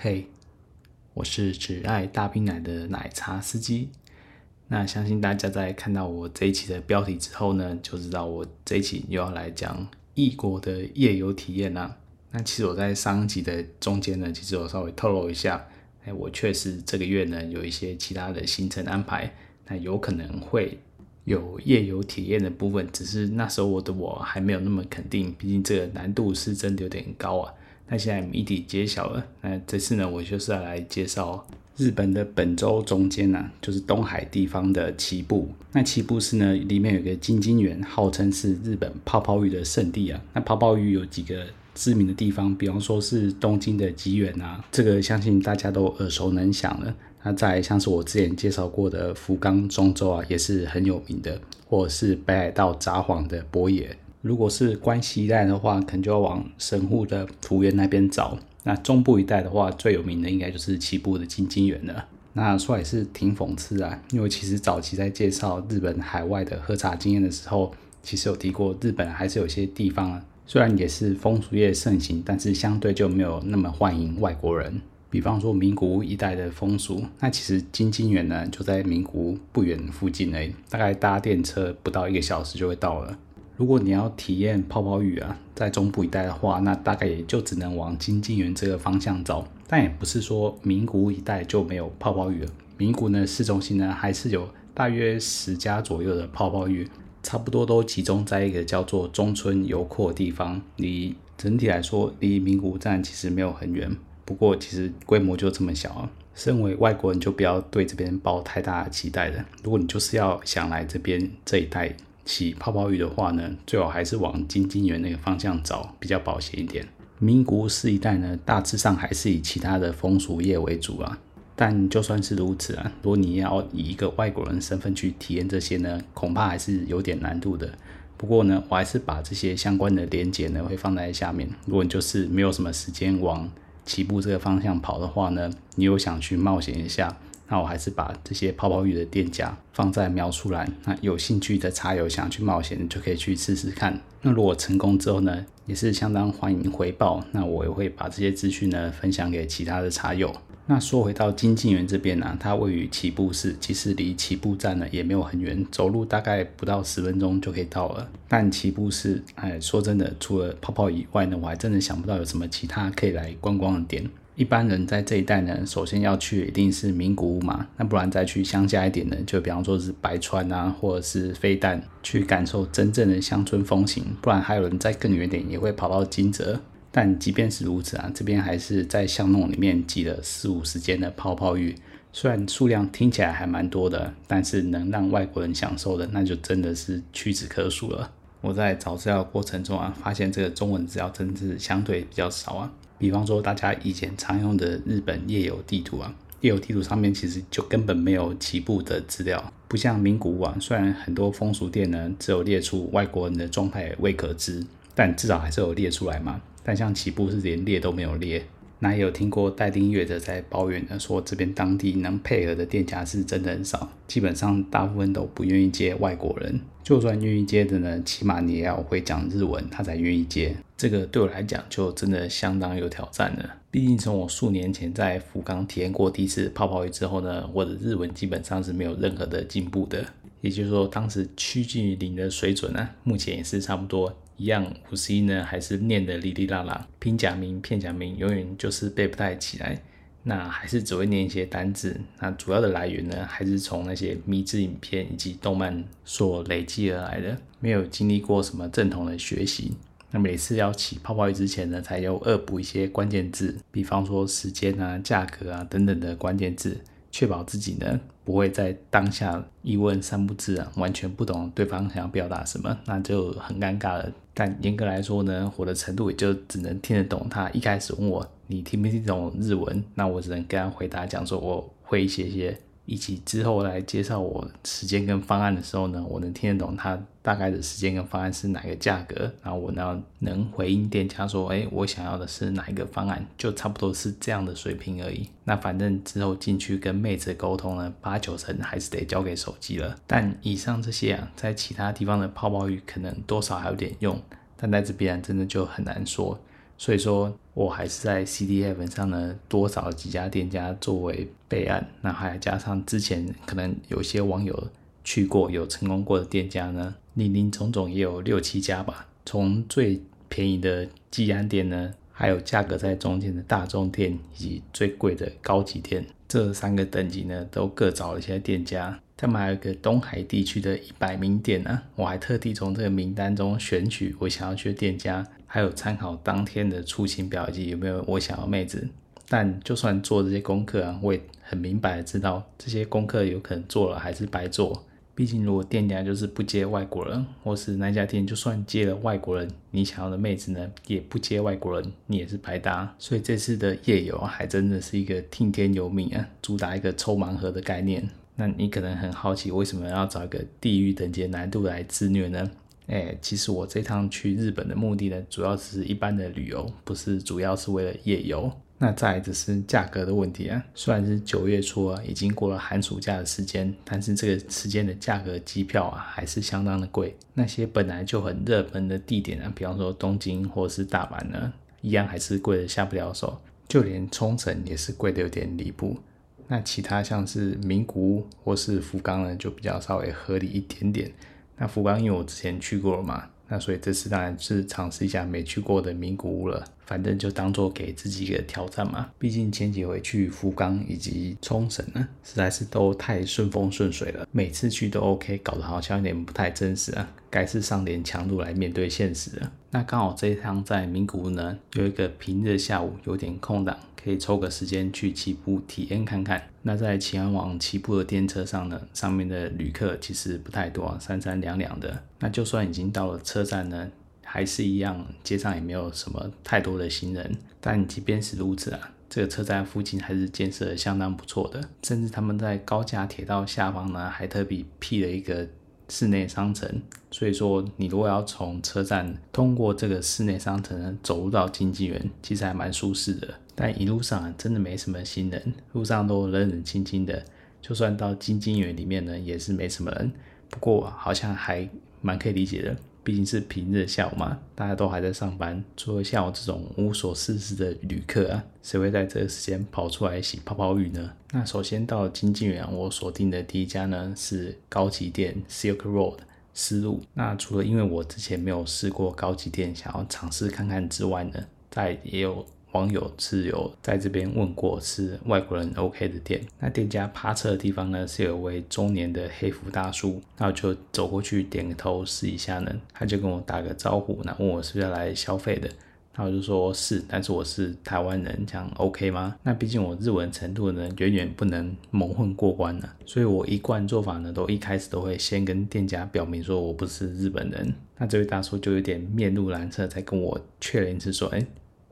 嘿，我是只爱大冰奶的奶茶司机。那相信大家在看到我这一期的标题之后呢，就知道我这一期又要来讲异国的夜游体验啦。那其实我在上一集的中间呢，其实我稍微透露一下，哎，我确实这个月呢有一些其他的行程安排，那有可能会有夜游体验的部分，只是那时候我的我还没有那么肯定，毕竟这个难度是真的有点高啊。那现在谜底揭晓了，那这次呢，我就是要来介绍日本的本州中间呢、就是东海地方的岐部。那岐部市呢，里面有个金津园，号称是日本泡泡浴的圣地啊。那泡泡浴有几个知名的地方，比方说是东京的吉原啊，这个相信大家都耳熟能详了。那再像是我之前介绍过的福冈中州啊，也是很有名的，或者是北海道札幌的博野。如果是关西一带的话，可能就要往神户的浦原那边找。那中部一带的话，最有名的应该就是岐部的金津园了。那说来是挺讽刺啊，因为其实早期在介绍日本海外的喝茶经验的时候，其实有提过日本还是有些地方，虽然也是风俗业盛行，但是相对就没有那么欢迎外国人。比方说名古屋一带的风俗，那其实金津园呢就在名古屋不远附近而已，大概搭电车不到一个小时就会到了。如果你要体验泡泡浴啊，在中部一带的话，那大概也就只能往京津园这个方向走。但也不是说名古屋一带就没有泡泡浴了。名古屋呢，市中心呢还是有大约十家左右的泡泡浴，差不多都集中在一个叫做中村游廓的地方。离整体来说，离名古屋站其实没有很远，不过其实规模就这么小啊。身为外国人，就不要对这边抱太大的期待了。如果你就是要想来这边这一带。洗泡泡浴的话呢，最好还是往金金园那个方向找，比较保险一点。名古屋市一带呢，大致上还是以其他的风俗业为主啊。但就算是如此啊，如果你要以一个外国人身份去体验这些呢，恐怕还是有点难度的。不过呢，我还是把这些相关的连结呢会放在下面。如果你就是没有什么时间往起步这个方向跑的话呢，你又想去冒险一下。那我还是把这些泡泡浴的店家放在描述栏，那有兴趣的茶友想去冒险，就可以去试试看。那如果成功之后呢，也是相当欢迎回报。那我也会把这些资讯呢分享给其他的茶友。那说回到京津园这边呢、啊，它位于起步市，其实离起步站呢也没有很远，走路大概不到十分钟就可以到了。但起步市，哎，说真的，除了泡泡以外呢，我还真的想不到有什么其他可以来观光的点。一般人在这一带呢，首先要去一定是名古屋嘛，那不然再去乡下一点呢，就比方说是白川啊，或者是飞弹，去感受真正的乡村风情。不然还有人在更远点也会跑到金泽。但即便是如此啊，这边还是在巷弄里面挤了四五十间的泡泡浴，虽然数量听起来还蛮多的，但是能让外国人享受的，那就真的是屈指可数了。我在找资料过程中啊，发现这个中文资料真是相对比较少啊。比方说，大家以前常用的日本夜游地图啊，夜游地图上面其实就根本没有起步的资料，不像名古屋啊，虽然很多风俗店呢只有列出外国人的状态未可知，但至少还是有列出来嘛。但像起步是连列都没有列。那有听过待订阅者在抱怨的，说这边当地能配合的店家是真的很少，基本上大部分都不愿意接外国人。就算愿意接的呢，起码你也要会讲日文，他才愿意接。这个对我来讲就真的相当有挑战了。毕竟从我数年前在福冈体验过第一次泡泡浴之后呢，我的日文基本上是没有任何的进步的。也就是说，当时趋近于零的水准呢，目前也是差不多。一样，五十音呢还是念的哩哩啦啦，拼假名、片假名永远就是背不太起来，那还是只会念一些单字。那主要的来源呢，还是从那些迷之影片以及动漫所累积而来的，没有经历过什么正统的学习。那每次要起泡泡浴之前呢，才有恶补一些关键字，比方说时间啊、价格啊等等的关键字。确保自己呢不会在当下一问三不知啊，完全不懂对方想要表达什么，那就很尴尬了。但严格来说呢，我的程度也就只能听得懂他一开始问我，你听不听懂日文，那我只能跟他回答讲说我会一些些。以及之后来介绍我时间跟方案的时候呢，我能听得懂他大概的时间跟方案是哪个价格，然后我呢能回应店家说，哎，我想要的是哪一个方案，就差不多是这样的水平而已。那反正之后进去跟妹子沟通呢，八九成还是得交给手机了。但以上这些啊，在其他地方的泡泡浴可能多少还有点用，但在这边真的就很难说。所以说我还是在 CDF 上呢多找几家店家作为备案，那还加上之前可能有些网友去过有成功过的店家呢，林林总总也有六七家吧。从最便宜的技安店呢，还有价格在中间的大众店，以及最贵的高级店，这三个等级呢都各找了一些店家。他们还有一个东海地区的一百名店呢，我还特地从这个名单中选取我想要去的店家，还有参考当天的出勤表以及有没有我想要妹子。但就算做这些功课啊，我也很明白的知道这些功课有可能做了还是白做。毕竟如果店家就是不接外国人，或是那家店就算接了外国人，你想要的妹子呢也不接外国人，你也是白搭。所以这次的夜游还真的是一个听天由命啊，主打一个抽盲盒的概念。那你可能很好奇，为什么要找一个地狱等级难度来自虐呢？哎，其实我这趟去日本的目的呢，主要是一般的旅游，不是主要是为了夜游。那再来就是价格的问题啊，虽然是九月初啊，已经过了寒暑假的时间，但是这个时间的价格机票啊，还是相当的贵。那些本来就很热门的地点啊，比方说东京或是大阪呢，一样还是贵的下不了手，就连冲绳也是贵的有点离谱。那其他像是名古屋或是福冈呢，就比较稍微合理一点点。那福冈因为我之前去过了嘛，那所以这次当然是尝试一下没去过的名古屋了。反正就当做给自己一个挑战嘛。毕竟前几回去福冈以及冲绳呢，实在是都太顺风顺水了，每次去都 OK，搞得好像有点不太真实啊。该是上点强度来面对现实了。那刚好这一趟在名古屋呢，有一个平日下午有点空档。可以抽个时间去岐阜体验看看。那在前往岐阜的电车上呢，上面的旅客其实不太多，三三两两的。那就算已经到了车站呢，还是一样，街上也没有什么太多的行人。但即便是如此啊，这个车站附近还是建设相当不错的，甚至他们在高架铁道下方呢，还特别辟了一个室内商城。所以说，你如果要从车站通过这个室内商城，走路到经济园，其实还蛮舒适的。但一路上，真的没什么行人，路上都冷冷清清的。就算到金金园里面呢，也是没什么人。不过好像还蛮可以理解的，毕竟是平日下午嘛，大家都还在上班。除了像我这种无所事事的旅客啊，谁会在这个时间跑出来洗泡泡浴呢？那首先到金金园，我锁定的第一家呢是高级店 Silk Road 丝路。那除了因为我之前没有试过高级店，想要尝试看看之外呢，在也有。网友是有在这边问过，是外国人 OK 的店。那店家趴车的地方呢，是有位中年的黑服大叔。那我就走过去点个头试一下呢，他就跟我打个招呼，那问我是不是要来消费的。那我就说是，但是我是台湾人，这样 OK 吗？那毕竟我日文程度呢，远远不能蒙混过关呢，所以我一贯做法呢，都一开始都会先跟店家表明说我不是日本人。那这位大叔就有点面露难色，才跟我确认一次说，哎。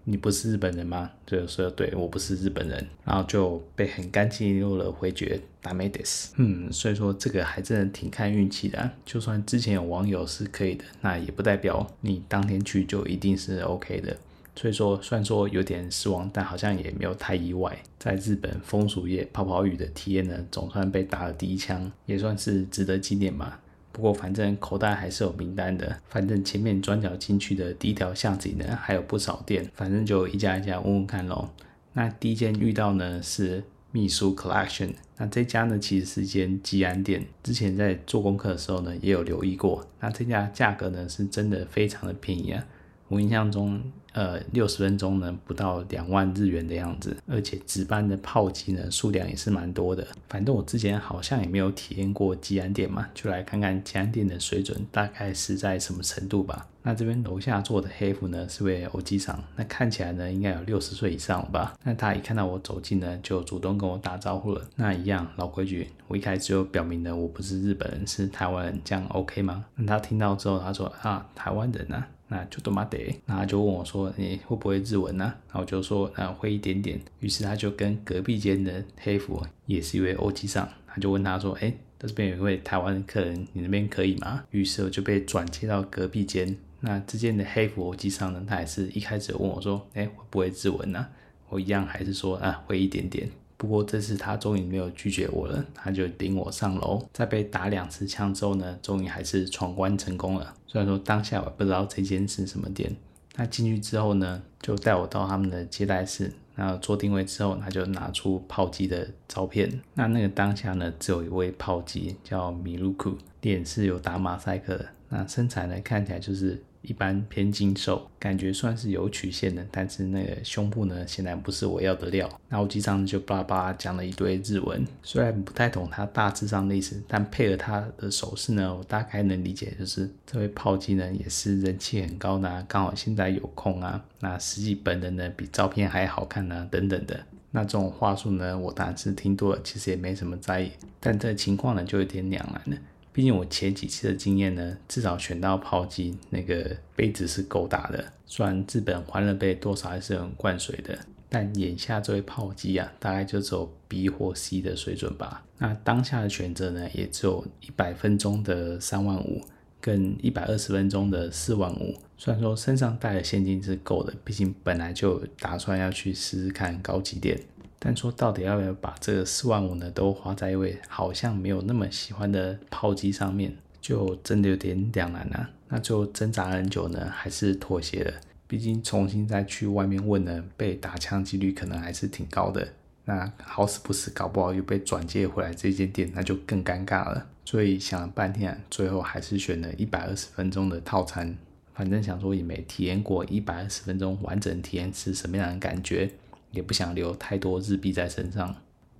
你不是日本人吗？就说对，我不是日本人，然后就被很干净利落的回绝，ダメです。嗯，所以说这个还真的挺看运气的啊。就算之前有网友是可以的，那也不代表你当天去就一定是 OK 的。所以说，虽然说有点失望，但好像也没有太意外。在日本风俗业泡泡浴的体验呢，总算被打了第一枪，也算是值得纪念吧。 不过反正口袋还是有名单的，反正前面转角进去的第一条巷子呢，还有不少店，反正就一家一家问问看喽。那第一间遇到呢是秘书 Collection，那这家呢其实是一间技安店，之前在做功课的时候呢也有留意过。那这家价格呢是真的非常的便宜啊，我印象中。呃，六十分钟呢，不到两万日元的样子，而且值班的炮击呢，数量也是蛮多的。反正我之前好像也没有体验过吉安店嘛，就来看看吉安店的水准大概是在什么程度吧。那这边楼下坐的黑服呢，是位欧吉桑，那看起来呢，应该有六十岁以上吧。那他一看到我走近呢，就主动跟我打招呼了。那一样老规矩，我一开始就表明了我不是日本人，是台湾人，这样 OK 吗？那他听到之后，他说啊，台湾人啊。那就多玛得，那他就问我说：“你会不会日文呢、啊？”然后我就说：“那会一点点。”于是他就跟隔壁间的黑服，也是一位欧吉上，他就问他说：“哎，这边有一位台湾客人，你那边可以吗？”于是我就被转接到隔壁间。那之间的黑服欧吉上呢，他也是一开始问我说：“哎，会不会日文呢、？”我一样还是说：“啊，会一点点。”不过这次他终于没有拒绝我了，他就领我上楼。在被打两次枪之后呢，终于还是闯关成功了。虽然说当下我不知道这间是什么店，那进去之后呢，就带我到他们的接待室。然后做定位之后，他就拿出炮击的照片。那那个当下呢，只有一位炮击叫米鲁库，脸是有打马赛克的。那身材呢，看起来就是。一般偏精瘦，感觉算是有曲线的，但是那个胸部呢，显然不是我要的料。那我机上就巴拉巴拉讲了一堆日文，虽然不太懂他大致上的意思，但配合他的手势呢，我大概能理解，就是这位炮击呢也是人气很高的，刚好现在有空啊，那实际本人呢比照片还好看啊，等等的。那这种话术呢，我当然是听多了，其实也没什么在意，但这情况呢就有点两难了。毕竟我前几次的经验呢，至少选到炮击那个杯子是够大的。虽然日本欢乐杯多少还是很灌水的，但眼下这位炮击啊，大概就只有 B 或 C 的水准吧。那当下的选择呢，也只有一百分钟的三万五，跟一百二十分钟的四万五。虽然说身上带的现金是够的，毕竟本来就打算要去试试看高级店。但说到底要不要把这个四万五呢都花在一位好像没有那么喜欢的炮击上面，就真的有点两难啊。那就挣扎很久呢，还是妥协了。毕竟重新再去外面问呢，被打枪几率可能还是挺高的。那好死不死，搞不好又被转介回来这间店，那就更尴尬了。所以想了半天，最后还是选了一百二十分钟的套餐。反正想说也没体验过一百二十分钟完整体验是什么样的感觉。也不想留太多日币在身上。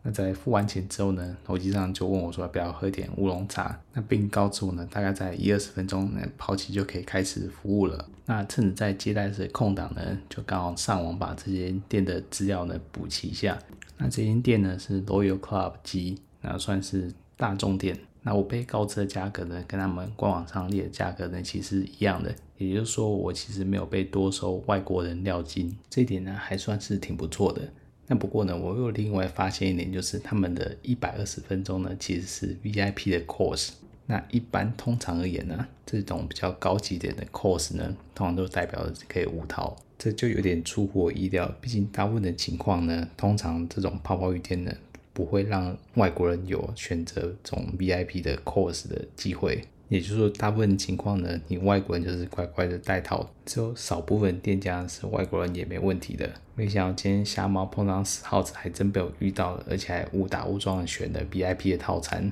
那在付完钱之后呢，头机上就问我说要不要喝点乌龙茶，那并告知我呢，大概在一二十分钟，那炮击就可以开始服务了。那趁着在接待室的空档呢，就刚好上网把这间店的资料呢补齐一下。那这间店呢是 Royal Club 级，那算是大众店。那我被告知的价格呢，跟他们官网上列的价格呢，其实一样的。也就是说，我其实没有被多收外国人料金，这一点呢，还算是挺不错的。那不过呢，我又另外发现一点，就是他们的一百二十分钟呢，其实是 VIP 的 course。那一般通常而言呢，这种比较高级点的 course 呢，通常都代表可以无套，这就有点出乎我意料。毕竟大部分的情况呢，通常这种泡泡浴店呢。不会让外国人有选择这种 VIP 的 course 的机会，也就是说，大部分情况呢，你外国人就是乖乖的带套，只有少部分店家是外国人也没问题的。没想到今天瞎猫碰上死耗子，还真被我遇到了，而且还误打误撞选了 VIP 的套餐。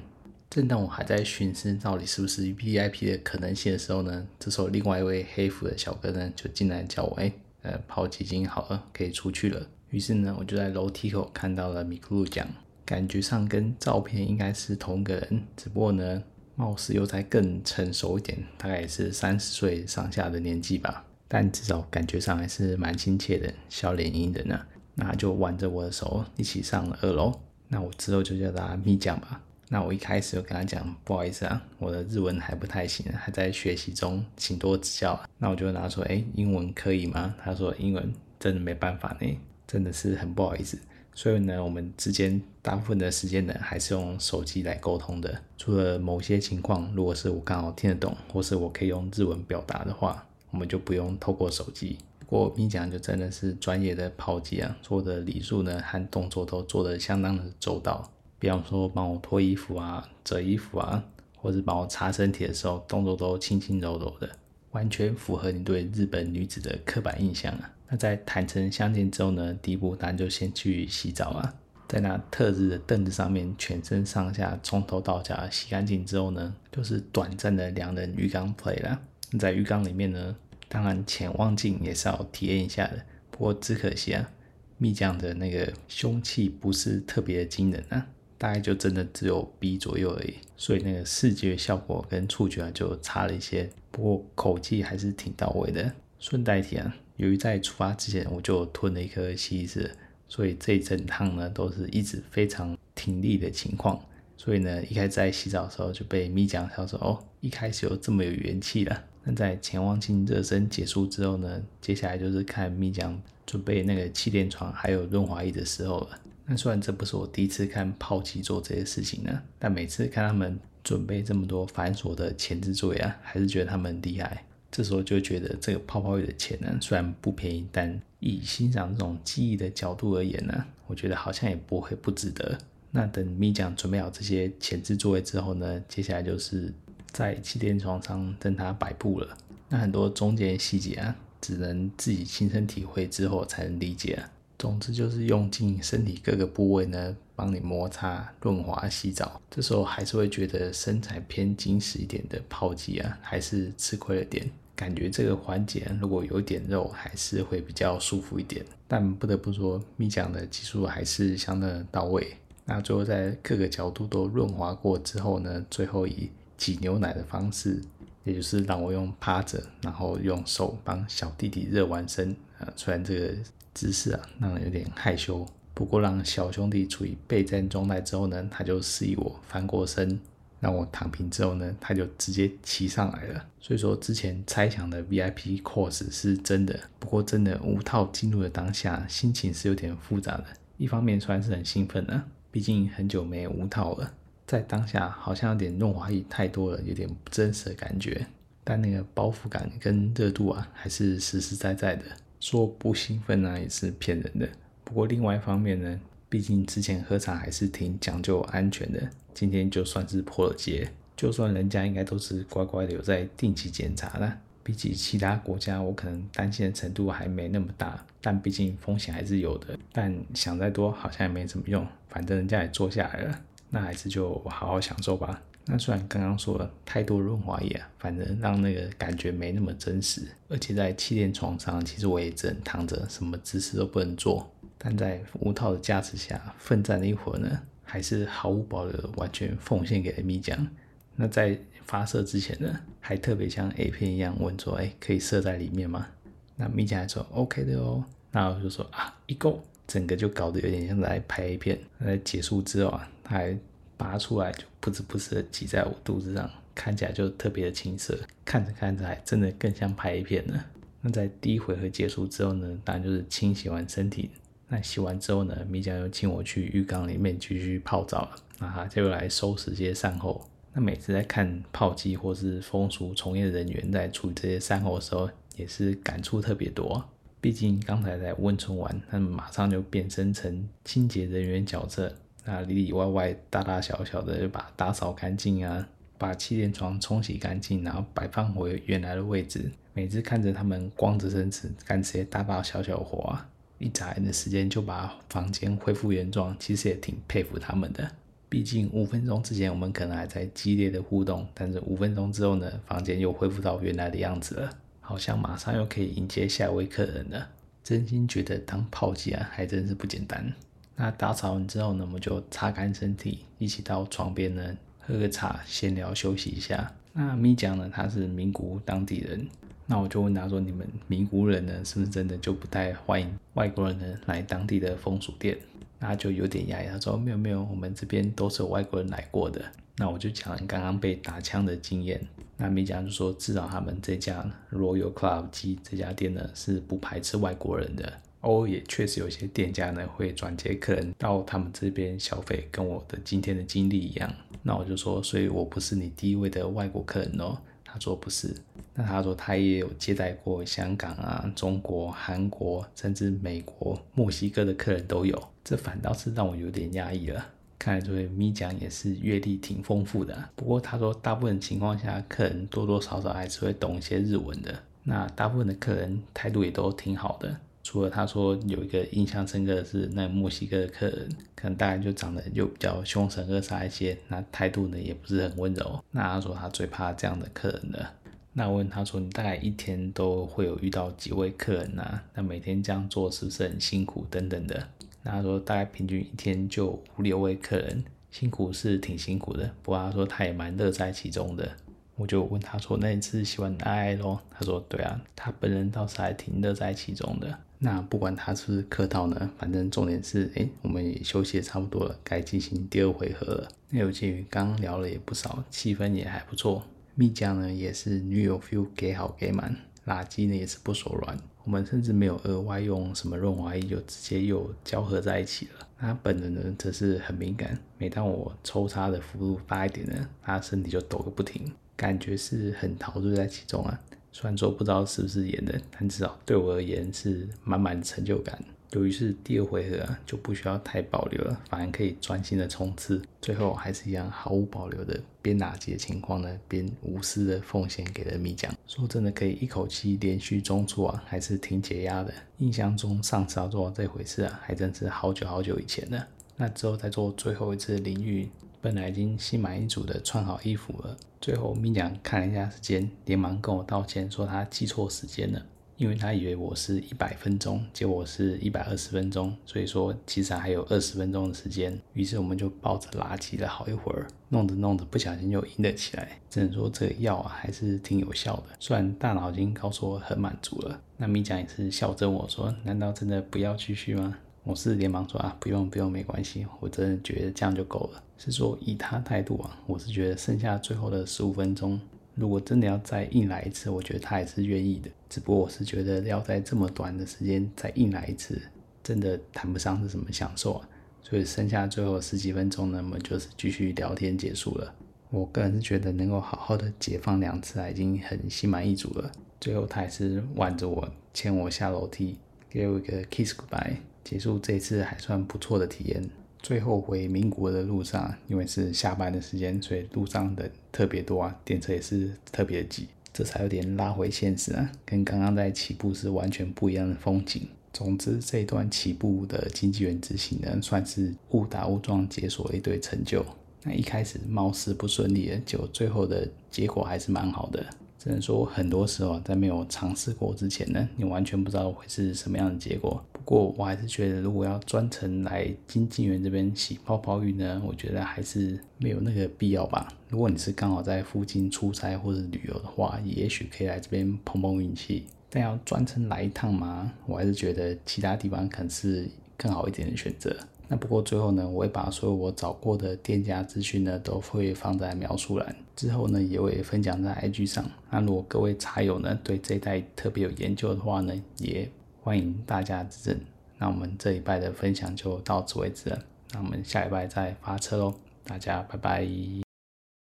正当我还在寻思到底是不是 VIP 的可能性的时候呢，这时候另外一位黑服的小哥呢就进来叫我，哎，呃，跑几斤好了，可以出去了。于是呢，我就在楼梯口看到了米库鲁讲。感觉上跟照片应该是同个人，只不过呢，貌似又再更成熟一点，大概也是三十岁上下的年纪吧。但至少感觉上还是蛮亲切的，笑脸迎人呢。那就挽着我的手一起上了二楼。那我之后就叫他咪讲吧。那我一开始就跟他讲，不好意思啊，我的日文还不太行，还在学习中，请多指教。那我就跟他说，哎，英文可以吗？他说英文真的没办法呢，真的是很不好意思。所以呢，我们之间大部分的时间呢，还是用手机来沟通的。除了某些情况，如果是我刚好听得懂，或是我可以用日文表达的话，我们就不用透过手机。不过咪酱就真的是专业的炮击啊，做的礼数呢和动作都做得相当的周到。比方说帮我脱衣服啊、折衣服啊，或是帮我擦身体的时候，动作都轻轻柔柔的，完全符合你对日本女子的刻板印象啊。那在坦诚相见之后呢，第一步当然就先去洗澡啊，在那特制的凳子上面，全身上下从头到脚洗干净之后呢，就是短暂的两人浴缸 play 啦。在浴缸里面呢，当然潜望镜也是要体验一下的。不过只可惜啊，蜜酱的那个凶器不是特别的惊人啊，大概就真的只有 B 左右而已，所以那个视觉效果跟触觉啊就差了一些。不过口技还是挺到位的。顺带提啊。由于在出发之前我就吞了一颗西力士，所以这一整趟呢都是一直非常挺立的情况。所以呢，一开始在洗澡的时候就被咪酱笑说：“哦，一开始有这么有元气了。”那在潜望镜热身结束之后呢，接下来就是看咪酱准备那个气垫床还有润滑液的时候了。那虽然这不是我第一次看炮击做这些事情呢，但每次看他们准备这么多繁琐的前置作业啊，还是觉得他们厉害。这时候就觉得这个泡泡浴的钱呢，虽然不便宜，但以欣赏这种技艺的角度而言呢，我觉得好像也不会不值得。那等咪酱准备好这些前置座位之后呢，接下来就是在气垫床上等它摆布了。那很多中间细节啊，只能自己亲身体会之后才能理解啊。总之就是用尽身体各个部位呢，帮你摩擦、润滑、洗澡。这时候还是会觉得身材偏紧实一点的炮击啊，还是吃亏了点。感觉这个环节如果有点肉，还是会比较舒服一点。但不得不说，咪酱的技术还是相当的到位。那最后在各个角度都润滑过之后呢，最后以挤牛奶的方式，也就是让我用趴着，然后用手帮小弟弟热完身。呃，虽然这个姿势啊让人有点害羞，不过让小兄弟处于备战状态之后呢，他就示意我翻过身。让我躺平之后呢，他就直接骑上来了。所以说之前猜想的 VIP course 是真的，不过真的无套进入的当下，心情是有点复杂的。一方面虽然是很兴奋呢，毕竟很久没无套了，在当下好像有点润滑液太多了，有点不真实的感觉。但那个包袱感跟热度啊，还是实实在在的。说不兴奋呢，也是骗人的。不过另外一方面呢，毕竟之前喝茶还是挺讲究安全的。今天就算是破了戒，就算人家应该都是乖乖的有在定期检查的。比起其他国家，我可能担心的程度还没那么大，但毕竟风险还是有的。但想再多好像也没什么用，反正人家也坐下来了，那还是就好好享受吧。那虽然刚刚说了太多润滑液啊，反正让那个感觉没那么真实。而且在气垫床上，其实我也只能躺着，什么姿势都不能做。但在无套的加持下，奋战了一会儿呢。还是毫无保留的，完全奉献给了米酱。那在发射之前呢，还特别像 A 片一样问说：“哎，可以射在里面吗？”那米酱还说：“OK 的哦。”那我就说：“啊，一够，整个就搞得有点像在拍 A 片。”那在结束之后啊，他还拔出来，就噗呲噗呲的挤在我肚子上，看起来就特别的青涩。看着看着，还真的更像拍 A 片呢。那在第一回合结束之后呢，当然就是清洗完身体。那洗完之后呢，米酱又请我去浴缸里面继续泡澡了。那他就来收拾这些善后。那每次在看炮击或是风俗从业人员在处理这些善后的时候，也是感触特别多。毕竟刚才在温存完，他们马上就变身成清洁人员角色，那里里外外大大小小的就把打扫干净啊，把气垫床冲洗干净，然后摆放回原来的位置。每次看着他们光着身子干这些大大小小活啊。一眨眼的时间就把房间恢复原状，其实也挺佩服他们的。毕竟五分钟之前我们可能还在激烈的互动，但是五分钟之后呢，房间又恢复到原来的样子了，好像马上又可以迎接下一位客人了。真心觉得当炮击啊，还真是不简单。那打扫完之后呢，我们就擦干身体，一起到床边呢喝个茶，闲聊休息一下。那咪酱呢，他是名古屋当地人。那我就问他说：“你们名古人呢，是不是真的就不太欢迎外国人呢来当地的风俗店？”那他就有点压抑，他说：“没有没有，我们这边都是有外国人来过的。”那我就讲刚刚被打枪的经验。那咪酱就说：“至少他们这家 Royal Club 机这家店呢是不排斥外国人的。偶尔也确实有些店家呢会转接客人到他们这边消费，跟我的今天的经历一样。”那我就说：“所以我不是你第一位的外国客人哦。”他说不是，那他说他也有接待过香港啊、中国、韩国，甚至美国、墨西哥的客人都有，这反倒是让我有点压抑了。看来这位咪酱也是阅历挺丰富的。不过他说大部分情况下，客人多多少少还是会懂一些日文的。那大部分的客人态度也都挺好的。除了他说有一个印象深刻的是那墨西哥的客人，可能大概就长得就比较凶神恶煞一些，那态度呢也不是很温柔。那他说他最怕这样的客人了。那我问他说，你大概一天都会有遇到几位客人啊？那每天这样做是不是很辛苦等等的？那他说大概平均一天就五六位客人，辛苦是挺辛苦的。不过他说他也蛮乐在其中的。我就问他说，那你是喜欢爱爱咯？他说对啊，他本人倒是还挺乐在其中的。那不管他是不是客套呢，反正重点是，哎，我们也休息的差不多了，该进行第二回合了。那有鉴于刚聊了也不少，气氛也还不错。蜜酱呢也是女友 feel 给好给满，垃圾呢也是不手软。我们甚至没有额外用什么润滑液，就直接又交合在一起了。他本人呢则是很敏感，每当我抽插的幅度大一点呢，他身体就抖个不停，感觉是很陶醉在其中啊。虽然说不知道是不是演的，但至少对我而言是满满的成就感。由于是第二回合啊，就不需要太保留了，反而可以专心的冲刺。最后还是一样毫无保留的边打击的情况呢，边无私的奉献给了米酱。说真的，可以一口气连续中出啊，还是挺解压的。印象中上次要做这回事啊，还真是好久好久以前了。那之后再做最后一次淋浴，本来已经心满意足的穿好衣服了，最后米酱看了一下时间，连忙跟我道歉说他记错时间了。因为他以为我是一百分钟，结果是一百二十分钟，所以说其实还有二十分钟的时间。于是我们就抱着垃圾了好一会儿，弄着弄着不小心就硬了起来。只能说这个药啊还是挺有效的，虽然大脑已经告诉我很满足了。那米酱也是笑着我说：“难道真的不要继续吗？”我是连忙说：“啊，不用不用，没关系，我真的觉得这样就够了。”是说以他态度啊，我是觉得剩下最后的十五分钟。如果真的要再硬来一次，我觉得他也是愿意的。只不过我是觉得要在这么短的时间再硬来一次，真的谈不上是什么享受啊。所以剩下最后十几分钟呢，我们就是继续聊天结束了。我个人是觉得能够好好的解放两次啊，已经很心满意足了。最后他还是挽着我，牵我下楼梯，给我一个 kiss goodbye，结束这次还算不错的体验。最后回民国的路上，因为是下班的时间，所以路上的特别多啊，电车也是特别挤，这才有点拉回现实啊，跟刚刚在起步是完全不一样的风景。总之，这一段起步的经纪人之行呢，算是误打误撞解锁了一堆成就。那一开始貌似不顺利的，结果最后的结果还是蛮好的。只能说，很多时候在没有尝试过之前呢，你完全不知道会是什么样的结果。不过，我还是觉得，如果要专程来经纪园这边洗泡泡浴呢，我觉得还是没有那个必要吧。如果你是刚好在附近出差或者旅游的话，也许可以来这边碰碰运气。但要专程来一趟嘛，我还是觉得其他地方可能是更好一点的选择。那不过最后呢，我会把所有我找过的店家资讯呢，都会放在描述栏。之后呢，也会分享在 IG 上。那如果各位茶友呢，对这一带特别有研究的话呢，也欢迎大家指正。那我们这一拜的分享就到此为止了。那我们下一拜再发车喽，大家拜拜。